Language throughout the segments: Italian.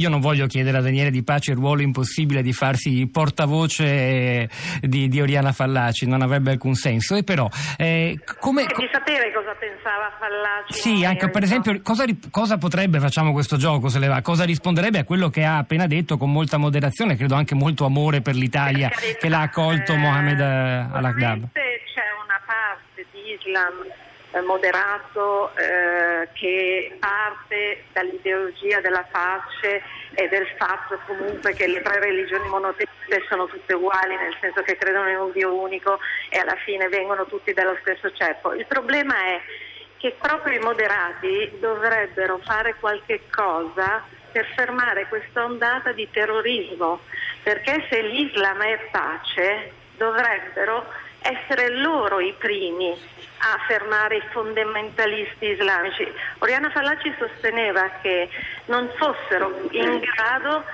Io non voglio chiedere a Daniele Di Pace il ruolo impossibile di farsi portavoce eh, di, di Oriana Fallaci, non avrebbe alcun senso. E però, eh, come... Di sapere cosa pensava Fallaci. Sì, anche per esempio, cosa, cosa, potrebbe, facciamo questo gioco, se le va, cosa risponderebbe a quello che ha appena detto con molta moderazione, credo anche molto amore per l'Italia, per che l'ha accolto eh, Mohamed Al-Aghdab? C'è una parte di Islam eh, moderato eh, che parte dall'ideologia della pace e del fatto comunque che le tre religioni monoteiste sono tutte uguali, nel senso che credono in un Dio unico e alla fine vengono tutti dallo stesso ceppo. Il problema è che proprio i moderati dovrebbero fare qualche cosa per fermare questa ondata di terrorismo, perché se l'Islam è pace dovrebbero essere loro i primi a fermare i fondamentalisti islamici. Oriana Fallaci sosteneva che non fossero in grado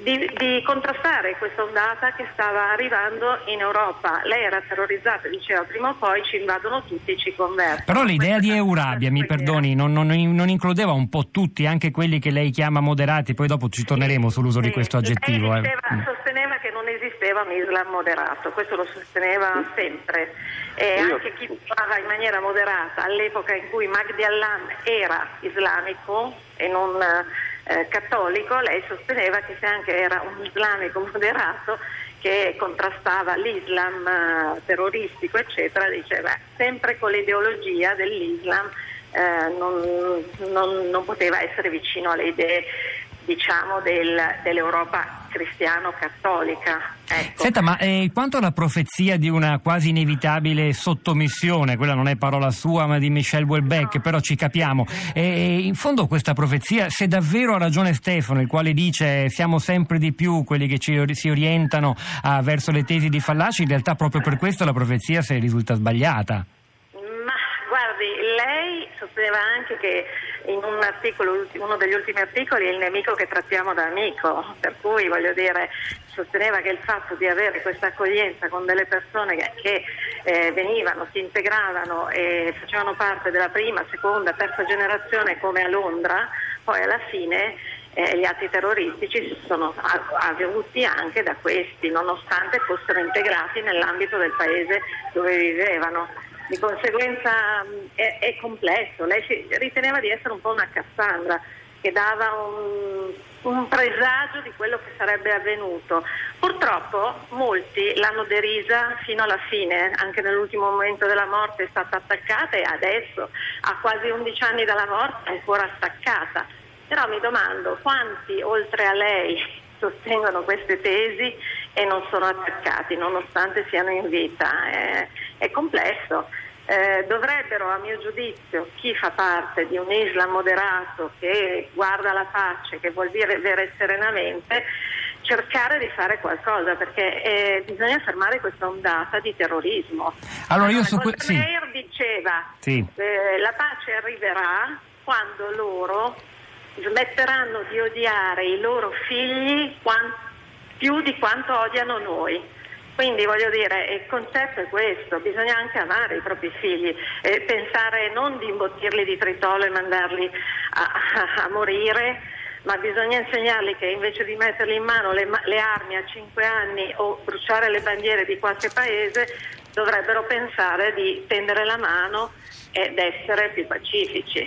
di, di, contrastare questa ondata che stava arrivando in Europa. Lei era terrorizzata, diceva prima o poi ci invadono tutti, ci convertono. Però l'idea di Eurabia, mi perdoni, non, non, non, includeva un po' tutti, anche quelli che lei chiama moderati, poi dopo ci torneremo sull'uso sì, di questo aggettivo. Lei diceva, eh. Sosteneva un Islam moderato, questo lo sosteneva sempre. E anche chi parlava in maniera moderata all'epoca in cui Magdi Allam era islamico e non eh, cattolico, lei sosteneva che se anche era un islamico moderato che contrastava l'Islam eh, terroristico, eccetera, diceva sempre con l'ideologia dell'Islam eh, non, non, non, poteva essere vicino alle idee diciamo, del, dell'Europa cristiano-cattolica. Ecco. Senta, ma eh, quanto alla profezia di una quasi inevitabile sottomissione, quella non è parola sua ma di Michel Houellebecq, no. però ci capiamo, eh, in fondo questa profezia, se davvero ha ragione Stefano, il quale dice siamo sempre di più quelli che ci, si orientano ah, verso le tesi di Fallaci, in realtà proprio per questo la profezia si risulta sbagliata. Ma guardi, lei sosteneva anche che in un articolo, uno degli ultimi articoli, il nemico che trattiamo da amico, per cui voglio dire, sosteneva che il fatto di avere questa accoglienza con delle persone che, eh, venivano, si integravano e facevano parte della prima, seconda, terza generazione come a Londra, poi alla fine eh, gli atti terroristici sono avvenuti anche da questi, nonostante fossero integrati nell'ambito del paese dove vivevano di conseguenza è, è, complesso. Lei riteneva di essere un po' una Cassandra che dava un, un, presagio di quello che sarebbe avvenuto. Purtroppo molti l'hanno derisa fino alla fine, anche nell'ultimo momento della morte è stata attaccata e adesso, a quasi 11 anni dalla morte, è ancora staccata. Però mi domando quanti oltre a lei sostengono queste tesi e non sono attaccati nonostante siano in vita. È, è complesso. Eh, dovrebbero, a mio giudizio, chi fa parte di un Islam moderato che guarda la pace, che vuol dire vivere serenamente, cercare di fare qualcosa perché eh, bisogna fermare questa ondata di terrorismo. Allora, io su que- sì. diceva sì. eh, la pace arriverà quando loro smetteranno di odiare i loro figli quant- più di quanto odiano noi. Quindi voglio dire, il concetto è questo, bisogna anche amare i propri figli e pensare non di imbottirli di tritolo e mandarli a, a, a morire, ma bisogna insegnarli che invece di metterli in mano le, le armi a 5 anni o bruciare le bandiere di qualche paese, dovrebbero pensare di tendere la mano ed essere più pacifici.